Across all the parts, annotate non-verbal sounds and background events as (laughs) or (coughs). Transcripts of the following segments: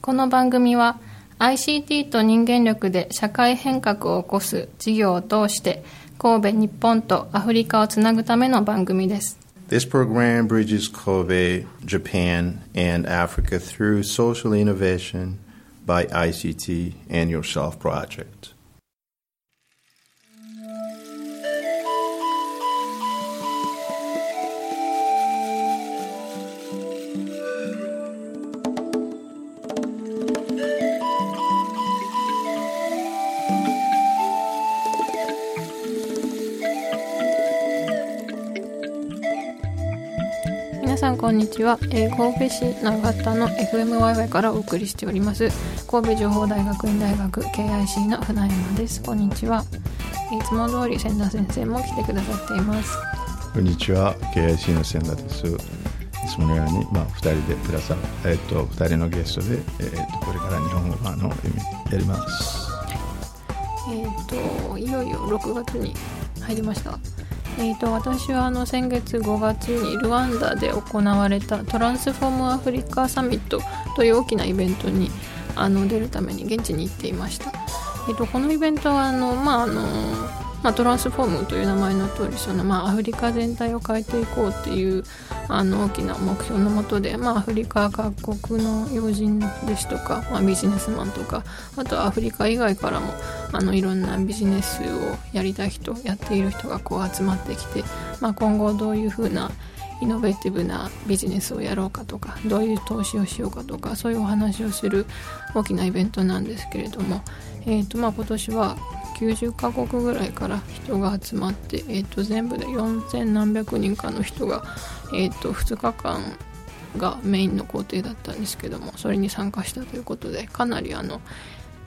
この番組は ICT と人間力で社会変革を起こす事業を通して神戸日本とアフリカをつなぐための番組です This program bridges Kobe, Japan, and Africa through social innovation by ICT and Yourself Project. こんにちは、えー神戸市長田の FMYY からお送りしております。神戸情報大学院大学 KIC の船山です。こんにちは。いつも通り千田先生も来てくださっています。こんにちは。KIC の千田です。いつものように、まあ、2人でプラス、えっと2人のゲストで、えっとこれから日本語版の読みやります。えー、といよいよ6月に入りました、えー、と私はあの先月5月にルワンダで行われたトランスフォームアフリカサミットという大きなイベントにあの出るために現地に行っていました、えー、とこのイベントはあの、まああのまあ、トランスフォームという名前の通りその、まあ、アフリカ全体を変えていこうっていうあの大きな目標のもとで、まあ、アフリカ各国の要人ですとか、まあ、ビジネスマンとかあとはアフリカ以外からもあのいろんなビジネスをやりたい人やっている人がこう集まってきて、まあ、今後どういうふうなイノベーティブなビジネスをやろうかとかどういう投資をしようかとかそういうお話をする大きなイベントなんですけれども、えーとまあ、今年は90カ国ぐらいから人が集まって、えー、と全部で4000何百人かの人が、えー、と2日間がメインの工程だったんですけどもそれに参加したということでかなりあの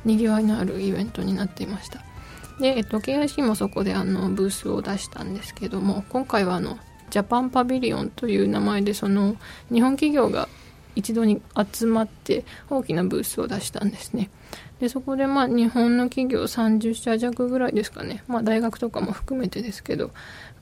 にぎわいのあるイベントになっていました。で、えっと、KIC もそこであのブースを出したんですけども今回はあのジャパンパビリオンという名前でその日本企業が一度に集まって大きなブースを出したんですね。でそこでまあ日本の企業30社弱ぐらいですかね、まあ、大学とかも含めてですけど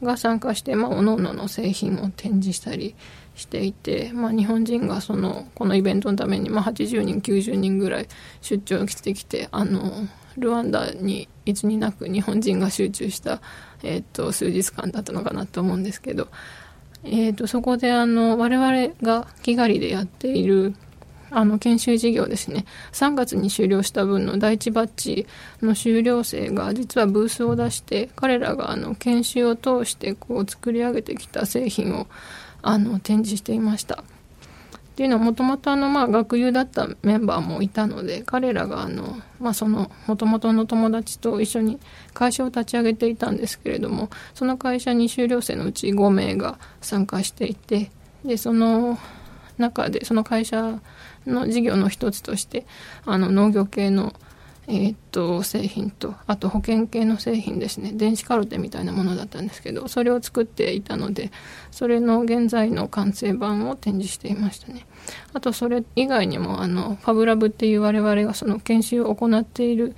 が参加して、まあ、各々の製品を展示したりしていて、まあ、日本人がそのこのイベントのために、まあ、80人90人ぐらい出張してきてあのルワンダにいつになく日本人が集中した、えー、と数日間だったのかなと思うんですけど、えー、とそこであの我々がキガリでやっているあの研修事業ですね。3月に終了した分の第1バッジの修了生が実はブースを出して彼らがあの研修を通してこう作り上げてきた製品をあの展示していました。っていうのはもともと学友だったメンバーもいたので彼らがあの、まあ、そのもともとの友達と一緒に会社を立ち上げていたんですけれどもその会社に修了生のうち5名が参加していてでその中でその会社の事業の一つとしてあの農業系の、えーっと製品とあと保険系の製品ですね。電子カルテみたいなものだったんですけどそれを作っていたのでそれの現在の完成版を展示していましたね。あとそれ以外にもあのファブラブっていう我々がその研修を行っている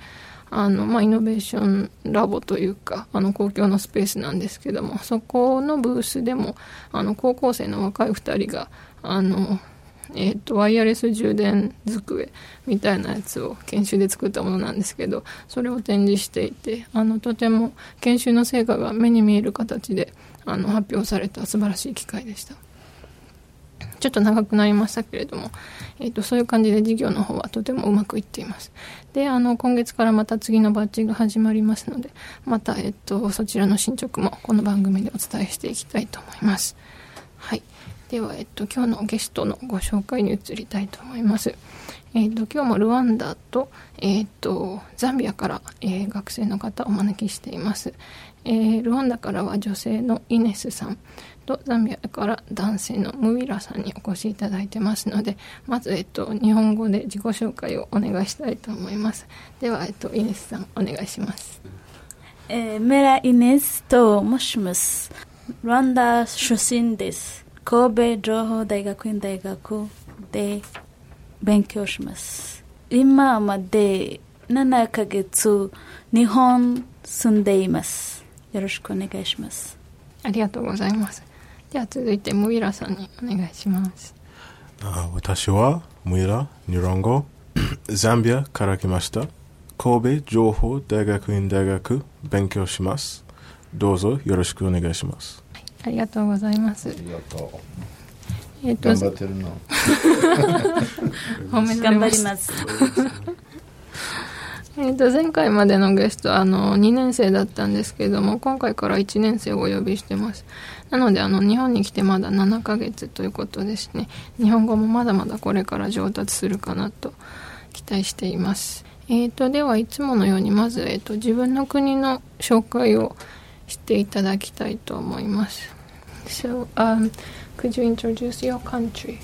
あの、まあ、イノベーションラボというかあの公共のスペースなんですけどもそこのブースでもあの高校生の若い2人があのえー、とワイヤレス充電机みたいなやつを研修で作ったものなんですけどそれを展示していてあのとても研修の成果が目に見える形であの発表された素晴らしい機会でした。ちょっと長くなりましたけれども、えー、とそういう感じで事業の方はとてもうまくいっています。であの今月からまた次のバッジが始まりますのでまた、えー、とそちらの進捗もこの番組でお伝えしていきたいと思います。はい。では、えっと、今日のゲストのご紹介に移りたいと思います。えー、と今日もルワンダと,、えー、とザンビアから、えー学生の方をお招きしています、えールワンダからは女性のイネスさんとザンビアから男性のムウィラさんにお越しいただいてますのでまず、えっと日本語で自己紹介をお願いしたいと思いますでは、えっとイネスさんお願いしますえーメライネスと申します。ランダ出身です。神戸情報大学院大学で勉強します。今まで7ヶ月日本住んでいます。よろしくお願いします。ありがとうございますでは続いてムウィラさんにお願いしますあ私はムイラ日本語ザンビアから来ました神戸情報大学院大学勉強しますどうぞよろしくお願いしますありがとうございますありがとえっう。と頑張ってるの。(laughs) 褒め頑張ります。(laughs) えー、と前回までのゲストはあの2年生だったんですけれども今回から1年生をお呼びしてますなのであの日本に来てまだ7ヶ月ということですね日本語もまだまだこれから上達するかなと期待していますえー、とではいつものようにまず、えー、と自分の国の紹介をしていただきたいと思います So, um, could you introduce your country?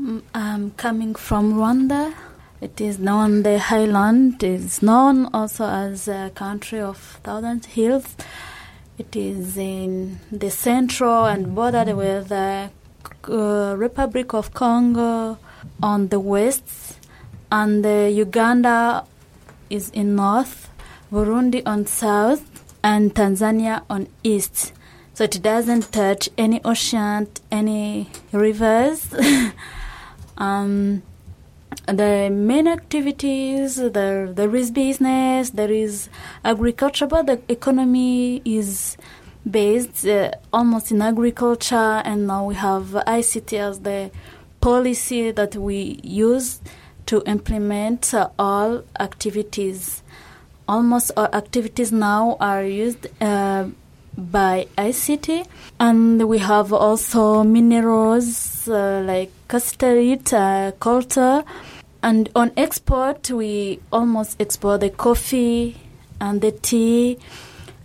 Mm, I'm coming from Rwanda. It is known the highland is known also as a country of thousand hills. It is in the central and bordered with the uh, Republic of Congo on the west, and uh, Uganda is in north, Burundi on south, and Tanzania on east. So it doesn't touch any ocean, any rivers. (laughs) um, the main activities there there is business there is agriculture but the economy is based uh, almost in agriculture and now we have ICT as the policy that we use to implement uh, all activities almost all activities now are used uh, by ICT, and we have also minerals uh, like casterite, uh, colta, and on export we almost export the coffee and the tea,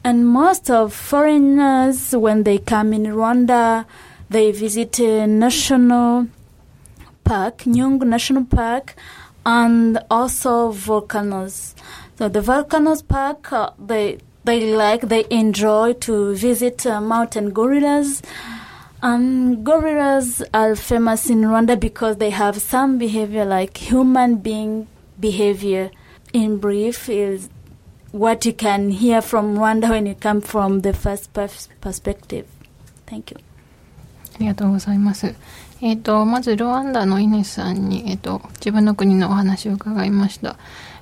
and most of foreigners when they come in Rwanda, they visit a national park, Nyungu National Park, and also volcanoes. So the volcanoes park, uh, they they like, they enjoy to visit uh, mountain gorillas. Um, gorillas are famous in Rwanda because they have some behavior like human being behavior. In brief, is what you can hear from Rwanda when you come from the first pers- perspective. Thank you. ありがとうございます。えっ、と、まず、ルワンダのイネスさんに、えっ、と、自分の国のお話を伺いました。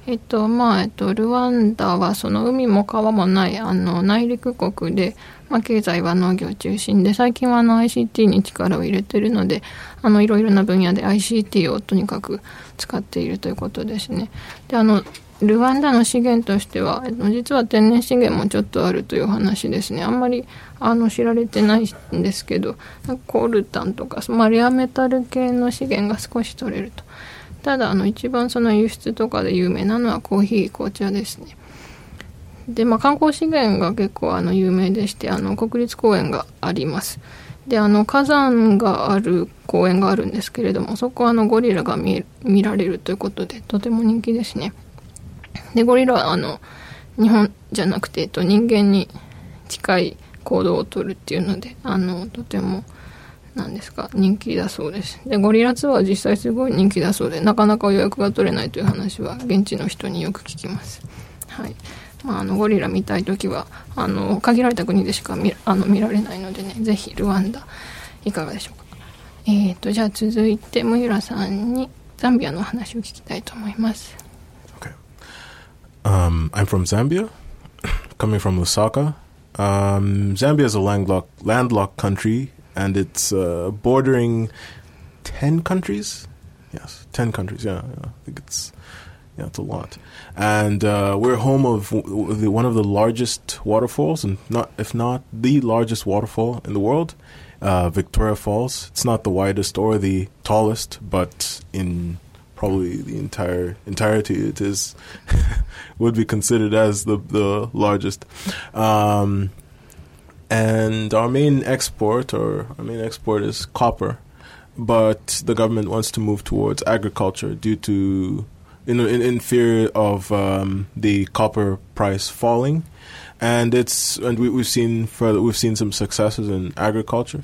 えっ、と、まあ、えっ、と、ルワンダは、その海も川もない、あの、内陸国で、まあ、経済は農業中心で、最近はあの ICT に力を入れてるので、あの、いろいろな分野で ICT をとにかく使っているということですね。で、あの、ルワンダの資源としては、えっと実は天然資源もちょっとあるという話ですね。あんまりあの知られてないんですけど、コールタンとか、まあ、レアメタル系の資源が少し取れると。ただ、あの、一番その輸出とかで有名なのはコーヒー、紅茶ですね。で、まあ、観光資源が結構あの有名でして、あの、国立公園があります。で、あの、火山がある公園があるんですけれども、そこはあの、ゴリラが見見られるということで、とても人気ですね。で、ゴリラはあの、日本じゃなくて、えっと、人間に近い行動をとるっていうので、あの、とても、なんですか、人気だそうです。で、ゴリラツアーは実際すごい人気だそうで、なかなか予約が取れないという話は、現地の人によく聞きます。はい。まあ、あの、ゴリラ見たいときは、あの、限られた国でしか見あの見られないのでね、ぜひ、ルワンダ、いかがでしょうか。えーと、じゃあ続いて、ムユラさんに、ザンビアの話を聞きたいと思います。Okay. Um, I'm from Zambia, (coughs) coming from Lusaka. Um, Zambia is a landlocked, landlocked country, and it's uh, bordering ten countries. Yes, ten countries. Yeah, yeah. I think it's yeah, it's a lot. And uh, we're home of w- one of the largest waterfalls, and not if not the largest waterfall in the world, uh, Victoria Falls. It's not the widest or the tallest, but in probably the entire entirety, it is (laughs) would be considered as the the largest. Um, and our main export or our main export is copper, but the government wants to move towards agriculture due to in in, in fear of um, the copper price falling, and it's and we, have seen further we've seen some successes in agriculture,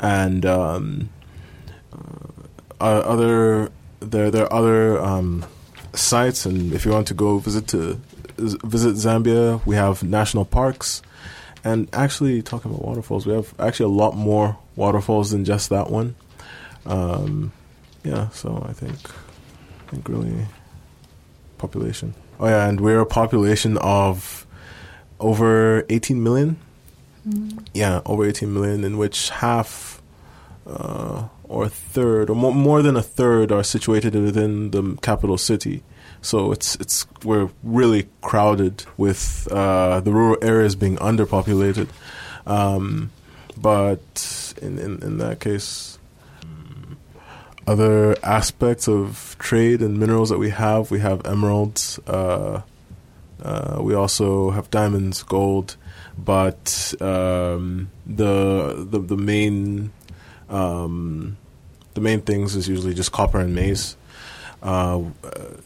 and um, uh, other there there are other um, sites, and if you want to go visit to visit Zambia, we have national parks. And actually, talking about waterfalls, we have actually a lot more waterfalls than just that one. Um, yeah, so I think, I think really population. Oh yeah, and we're a population of over 18 million. Mm. Yeah, over 18 million, in which half uh, or a third, or more, more than a third, are situated within the capital city. So it's it's we're really crowded with uh, the rural areas being underpopulated. Um, but in, in, in that case, other aspects of trade and minerals that we have, we have emeralds. Uh, uh, we also have diamonds, gold, but um, the, the the main um, the main things is usually just copper and maize. Uh,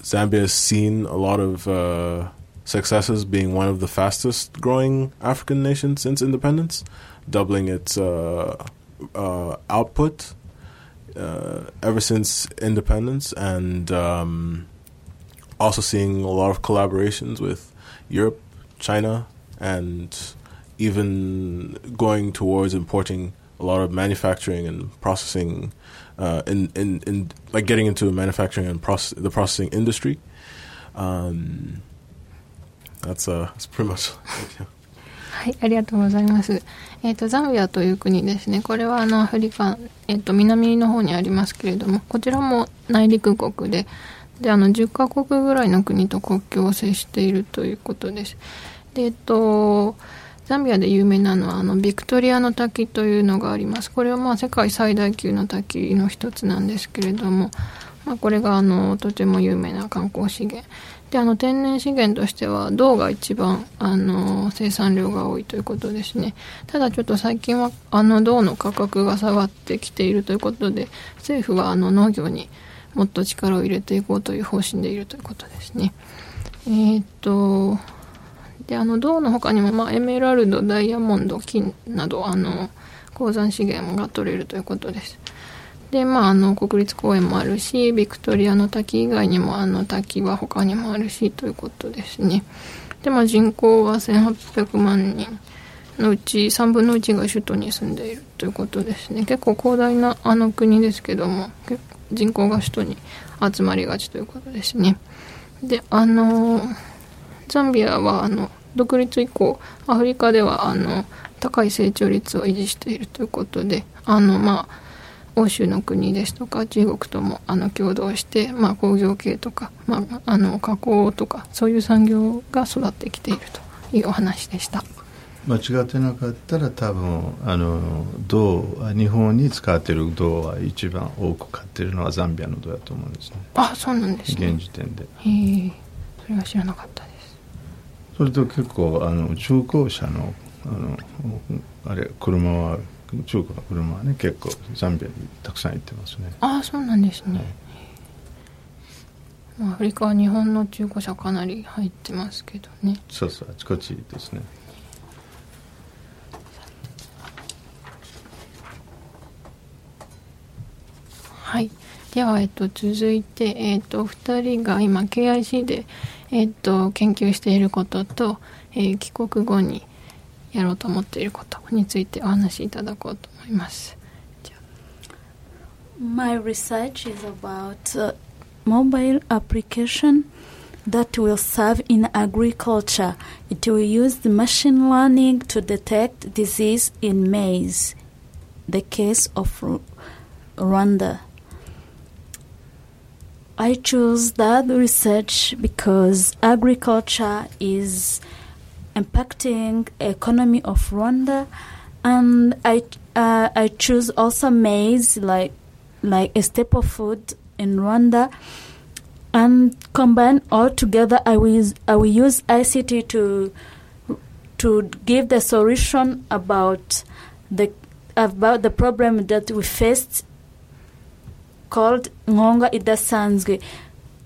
Zambia has seen a lot of uh, successes, being one of the fastest growing African nations since independence, doubling its uh, uh output uh, ever since independence, and um, also seeing a lot of collaborations with Europe, China, and even going towards importing a lot of manufacturing and processing in in in like getting into manufacturing and the processing industry. Um, はい、ありがとうございます。えっ、と、ザンビアという国ですね。これはあの、アフリカ、えっ、と、南の方にありますけれども、こちらも内陸国で、で、あの、10カ国ぐらいの国と国境を接しているということです。で、えっ、と、ザンビアで有名なのはあのビクトリアの滝というのがあります。これはまあ世界最大級の滝の一つなんですけれども、まあ、これがあのとても有名な観光資源。であの天然資源としては銅が一番あの生産量が多いということですね。ただちょっと最近はあの銅の価格が下がってきているということで政府はあの農業にもっと力を入れていこうという方針でいるということですね。えー、っとで、あの、銅の他にも、まあ、エメラルド、ダイヤモンド、金など、あの、鉱山資源が取れるということです。で、まあ、あの、国立公園もあるし、ビクトリアの滝以外にも、あの、滝は他にもあるし、ということですね。で、まあ、人口は1800万人のうち、3分の1が首都に住んでいるということですね。結構広大な、あの、国ですけども、人口が首都に集まりがちということですね。で、あの、ザンビアは、あの、独立以降アフリカではあの高い成長率を維持しているということであの、まあ、欧州の国ですとか中国ともあの共同して、まあ、工業系とか、まあ、あの加工とかそういう産業が育ってきているというお話でした。間違ってなかったら多分あの銅日本に使っている銅は一番多く買ってるのはザンビアの銅だと思うんですね。あそうなんですね。現時点で。へえそれは知らなかったそれと結構あの中古車のあのあれ車は中古の車はね結構ザンビアにたくさん行ってますね。ああそうなんですね、はい、アフリカは日本の中古車かなり入ってますけどね。そうそうあちこちですね。はい。では、えっと、続いて、えっと、2人が今 KIC でえっと、研究していることと、えー、帰国後にやろうと思っていることについてお話しいただこうと思います。My research is about、uh, mobile application that will serve in agriculture. It will use the machine learning to detect disease in maize, the case of Rwanda. I choose that research because agriculture is impacting economy of Rwanda, and I uh, I choose also maize like like a staple food in Rwanda, and combine all together. I will I will use ICT to to give the solution about the about the problem that we faced called ngonga idasanzwe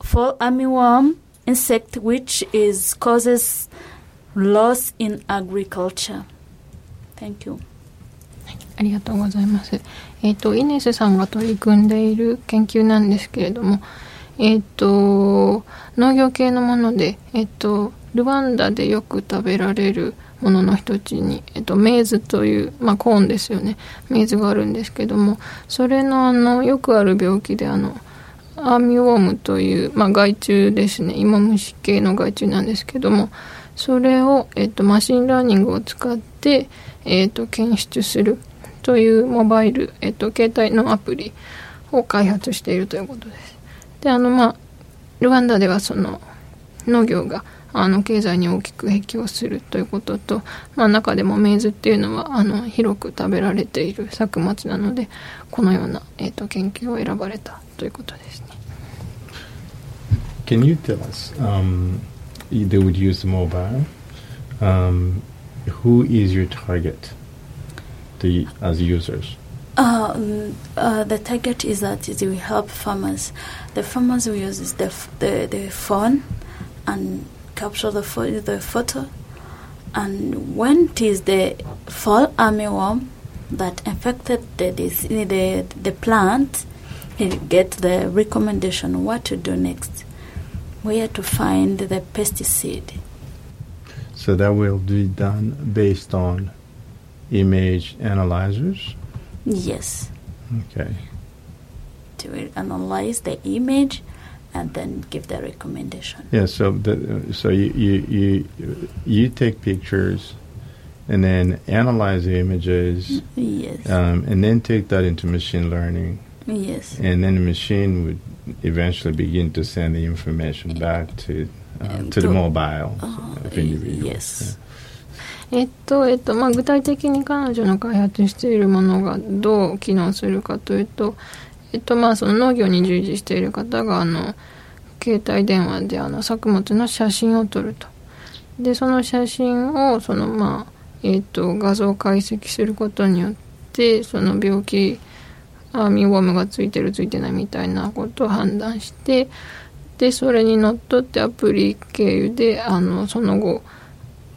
fall armyworm insect which is causes loss in agriculture. Thank you. ありがとうございます。えっ、と、イネスさんが取り組んでいる研究なんですけれども、えっ、と、農業系のもので、えっ、と、ルワンダでよく食べられるものの一つに、えっ、と、 maize という、まあ、コーンですよね。 maize があるんですけども、それのあの、よくある病気で、あの、アーミウォームという、まあ、害虫ですね。芋虫系の害虫なんですけども、それを、えっ、と、 machine learning を使って、えっ、と、検出するというモバイル、えっと、携帯のアプリを開発しているということです。で、あの、まあ、ルワンダではその農業があの経済に大きく影響するということと、まあ、中でもメイズっていうのはあの広く食べられている作物なのでこのような、えっと研究を選ばれたということですね。Can you tell us? Um, they would use mobile. Um, who is your target? The as users. Um, uh, the target is that is we help farmers. The farmers we use is the f- the, the phone and capture the pho- the photo. And when it is the fall armyworm that infected the the the plant, he get the recommendation what to do next, where to find the pesticide. So that will be done based on image analyzers. Yes, Okay. to analyze the image and then give the recommendation. Yeah. So the, so you, you you you take pictures, and then analyze the images, Yes. um, and then take that into machine learning, Yes. and then the machine would eventually begin to send the information back to uh, Um, to the to- mobile Uh, of individuals. yes. えっと、えっと、まあ、具体的に彼女の開発しているものがどう機能するかというと、 えっと、まあ、その農業に従事している方が、あの、携帯電話であの作物の写真を撮ると。で、その写真を、その、まあ、えっと、画像解析することによって、その病気、アーミーウォームがついてるついてないみたいなことを判断して、で、それにのっとってアプリ経由で、あの、その後、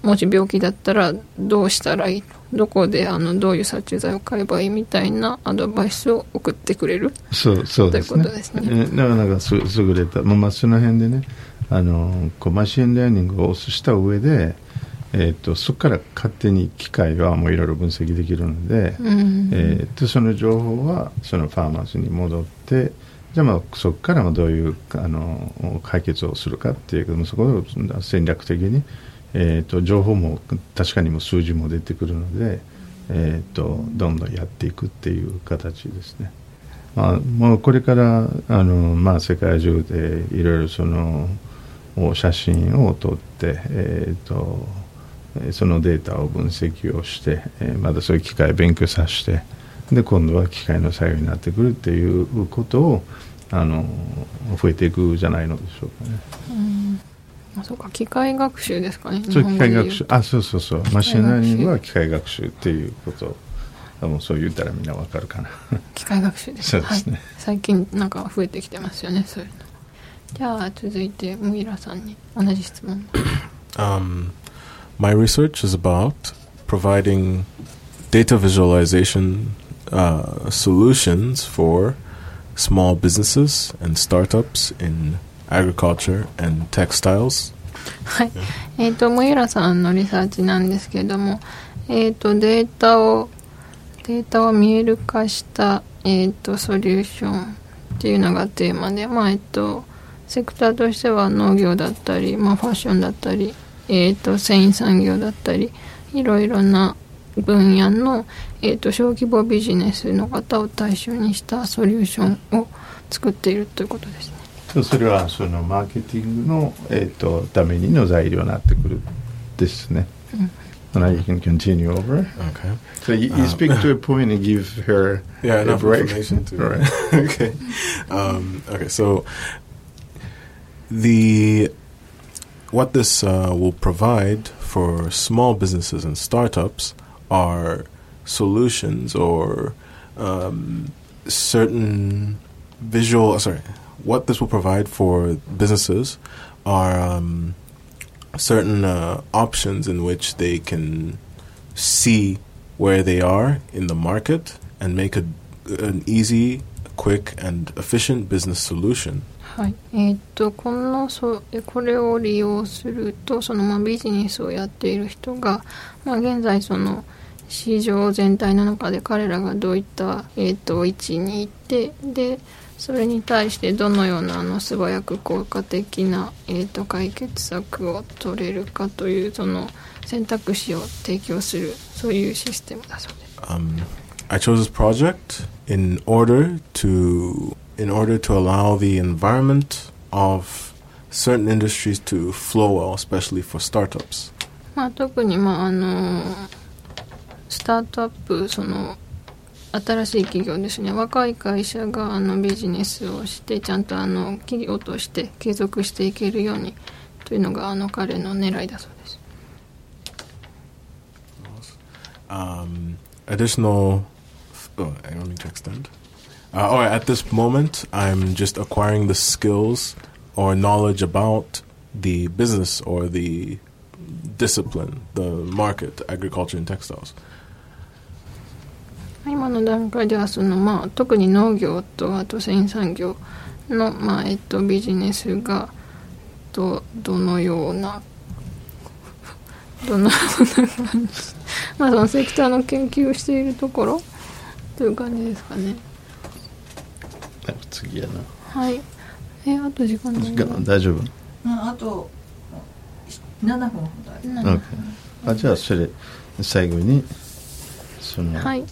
もし病気だったらどうしたらいいどこであのどういう殺虫剤を買えばいいみたいなアドバイスを送ってくれる？そうそうですね。ということですね。えなかなかす優れた、まあ、まあその辺でね、あのこう machine learning をした上で、えー、とそこから勝手に機械はもういろいろ分析できるので、うん。えー、とその情報はその farmers に戻って、じゃあまあそこからもどういうあの解決をするかっていうそこを戦略的に、えー、と情報も確かにも数字も出てくるので、えー、とどんどんやっていくっていう形ですね。まあ、もうこれからあの、まあ、世界中でいろいろその写真を撮って、えー、とえそのデータを分析をして、えまたそういう機械を勉強させてで今度は機械の作業になってくるっていうことをあの増えていくじゃないのでしょうかね。あそうか機械学習ですかねそう機械学習。あそうそうそう。 machine learningングは機械学習っていうこと。多分そう言ったらみんなわかるかな。(laughs) 機械学習です。そうですね。はい、最近なんか増えてきてますよねそういうの。じゃあ続いてムイラさんに同じ質問。(coughs) Um, my research is about providing data visualization uh, solutions for small businesses and startups in agriculture and textiles. はい。えっ、と、モイラさんのリサーチなんですけれども、えっ、と、データを、データを見える化した、えっ、と、ソリューションっていうのがテーマで、まあ、えっ、と、セクターとしては農業だったり、まあ、ファッションだったり、えっ、と、繊維産業だったり、いろいろな分野の、えっ、と、小規模ビジネスの方を対象にしたソリューションを作っているということですね。そうそれはそのマーケティングの、えー、とためにの材料になってくるですね。Now you can continue over. Okay. So you, you speak to a point and give her Yeah, a enough break. information to. All right. (laughs) okay. Um, okay. So the what this uh, will provide for small businesses and startups are solutions or um, certain visual. Sorry, what this will provide for businesses are um, certain uh, options in which they can see where they are in the market and make a, an easy, quick, and efficient business solution. はい、えーっとこのそうえこれを利用するとそのまあビジネスをやっている人が、まあ、現在その市場全体の中で彼らがどういった、えーっと位置にいてで それに対してどのようなあの素早く効果的な、えーっと解決策を取れるかというその選択肢を提供するそういうシステムだそうです。Um, I chose this project in order to in order to allow the environment of certain industries to flow well, especially for startups. まあ、特に、まあ、あのスタートアップその新しい企業ですね若い会社があのビジネスをしてちゃんとあの企業として継続していけるようにというのがあの彼の狙いだそうです。Um, additional. Oh, I don't need to extend. Uh, all right, at this moment, I'm just acquiring the skills or knowledge about the business or the discipline, the market, agriculture and textiles. 今の段階ではその、まあ、特に農業とあと繊維産業の、まあえっと、ビジネスがどどのような (laughs) どのような感じ。(laughs) まあそのセクターの研究をしているところという感じですかね。次やな。はい。えあと時間ない。時間大丈夫？うんあと7分ほどあるあじゃあそれ最後にその、はい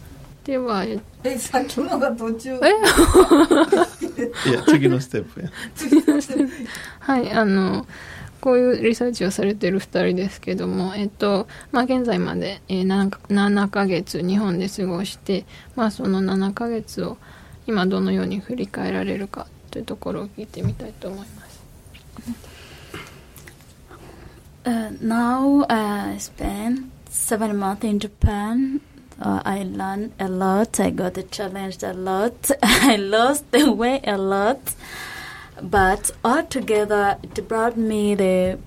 ではええさっきのが途中え？(laughs) いや次のステップやはい、あの、こういうリサーチをされてる2人ですけども、えっと、まあ、現在まで、えー 7, 7ヶ月日本で過ごして、まあ、その7ヶ月を今どのように振り返られるかというところを聞いてみたいと思います。Uh, now uh, I spent seven months in Japan. Uh, I learned a lot. I got challenged a lot. (laughs) I lost the way a lot. But altogether, it brought me the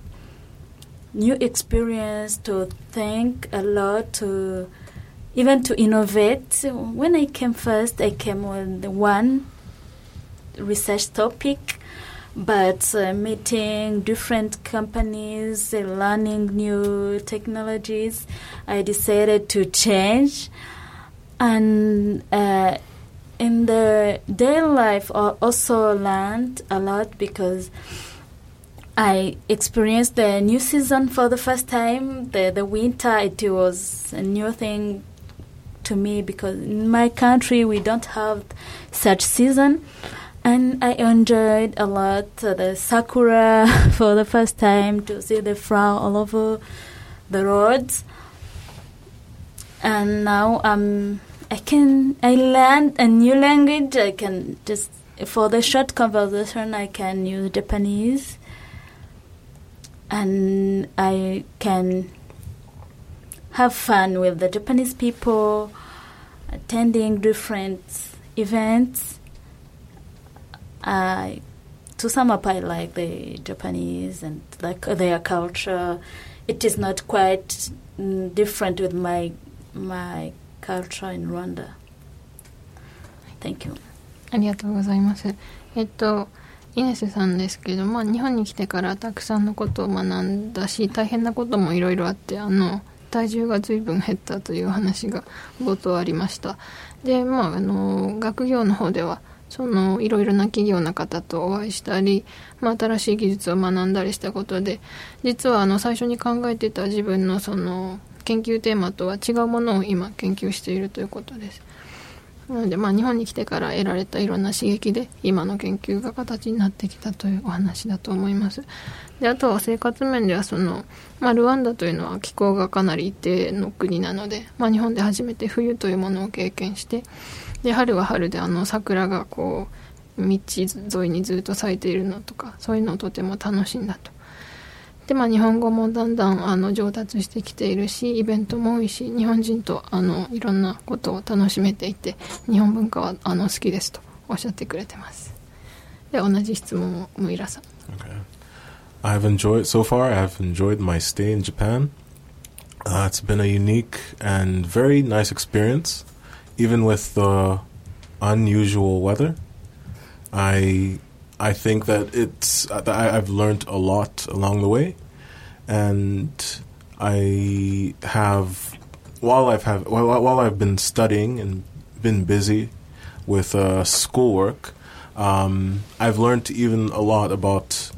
new experience to think a lot, to even to innovate. When I came first, I came with one research topic but uh, meeting different companies, uh, learning new technologies, I decided to change. And uh, in the daily life, I also learned a lot because I experienced the new season for the first time. The the winter, it was a new thing to me because in my country we don't have such season and I enjoyed a lot the sakura (laughs) for the first time to see the flower all over the roads. And now um, I can I learned a new language. I can just for the short conversation I can use Japanese, and I can have fun with the Japanese people, attending different events. I, to sum up, I like the Japanese and like their culture. It is not quite different with my my culture in Rwanda. Thank you. ありがとうございます。えっと、イネスさんですけど、まあ、日本に来てからたくさんのことを学んだし、大変なこともいろいろあって、あの、体重が随分減ったという話が冒頭ありました。で、まあ、あの、学業の方では、そのいろいろな企業の方とお会いしたり、まあ、新しい技術を学んだりしたことで実はあの最初に考えてた自分のその研究テーマとは違うものを今研究しているということです。なので、まあ、日本に来てから得られたいろんな刺激で今の研究が形になってきたというお話だと思います。であとは生活面ではその、まあ、ルワンダというのは気候がかなり一定の国なので、まあ、日本で初めて冬というものを経験してで春は春であの桜がこう道沿いにずっと咲いているのとかそういうのをとても楽しんだと。でまあ、日本語もだんだんあの上達してきているしイベントも多いし日本人とあのいろんなことを楽しめていて日本文化はあの好きですとおっしゃってくれてますで同じ質問をムイラさん Okay. I've enjoyed so far. I've enjoyed my stay in Japan. Uh, it's been a unique and very nice experience, even with the unusual weather. I I think that it's I, I've learned a lot along the way, and I have while I've have while, while I've been studying and been busy with uh, schoolwork, um, I've learned even a lot about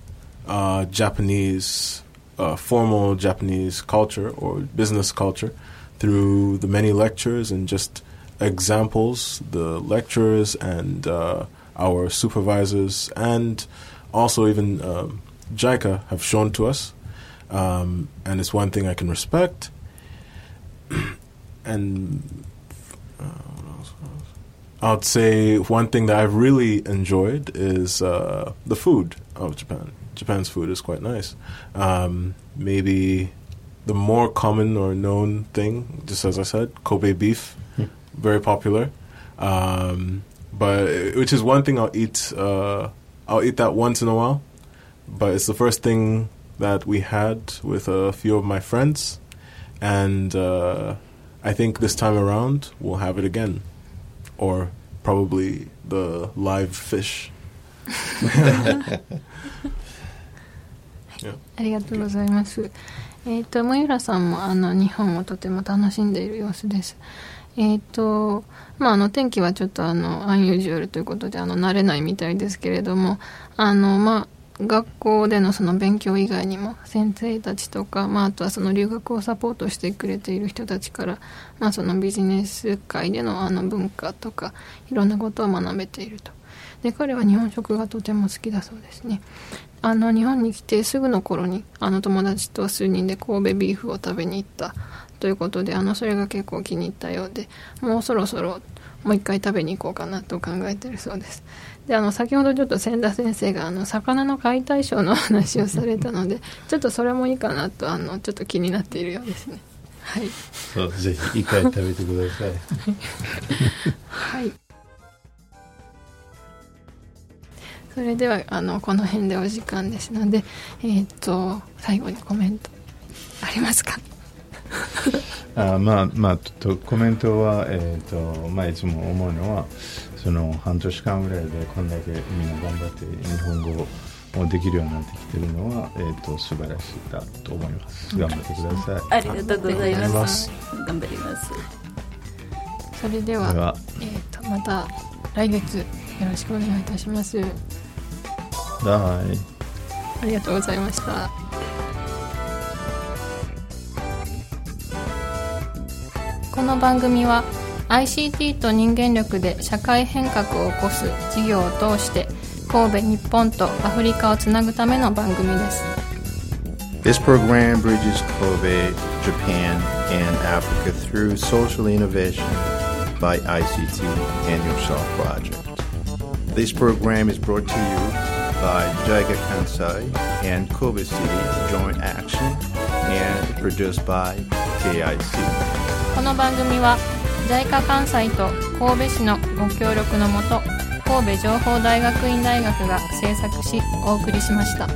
uh, Japanese, uh, formal Japanese culture or business culture through the many lectures and just examples, the lecturers and uh, our supervisors, and also even um, JICA have shown to us. Um, and it's one thing I can respect. (clears throat) and uh? I'd say one thing that I've really enjoyed is uh, the food of Japan. Japan's food is quite nice. Um, maybe the more common or known thing, just as I said, Kobe beef, very popular. Um, but which is one thing I'll eat. Uh, I'll eat that once in a while, but it's the first thing that we had with a few of my friends, and uh, I think this time around we'll have it again, or probably the live fish. (laughs) (laughs) ありがとうございます。えっ、と、ムイラさんもあの日本をとても楽しんでいる様子です。 えっ、と、まあ、あの天気はちょっとあのアンユージュアルということであの慣れないみたいですけれども、あのまあ学校でのその勉強以外にも先生たちとか、まあ、あとはその留学をサポートしてくれている人たちから、まあ、そのビジネス界でのあの文化とかいろんなことを学べていると。で彼は日本食がとても好きだそうですね。あの日本に来てすぐの頃にあの友達と数人で神戸ビーフを食べに行った。ということであのそれが結構気に入ったようでもうそろそろもう一回食べに行こうかなと考えているそうですであの先ほどちょっと千田先生があの魚の解体ショーの話をされたので (laughs) ちょっとそれもいいかなとあのちょっと気になっているようですねはいそうぜひ一回食べてくださいはい。それではあのこの辺でお時間ですので、えっ、と最後にコメントありますか？(laughs) あまあまあちょっとコメントは、えーとまあ、いつも思うのはその半年間ぐらいでこんだけみんな頑張って日本語をできるようになってきてるのは、えー、と素晴らしいだと思います頑張ってくださいありがとうございまますす。頑張ります。それではではえっ、とまた来月よろしくお願いいたします。バイありがとうございました。この番組は ICT と人間力で社会変革を起こす事業を通して神戸日本とアフリカをつなぐための番組です。This program bridges Kobe, Japan, and Africa through social innovation by ICT and Yourself Project. This program is brought to you by JIGA Kansai and Kobe City Joint Action and produced by KIC. この番組は在家関西と神戸市のご協力のもと神戸情報大学院大学が制作しお送りしました。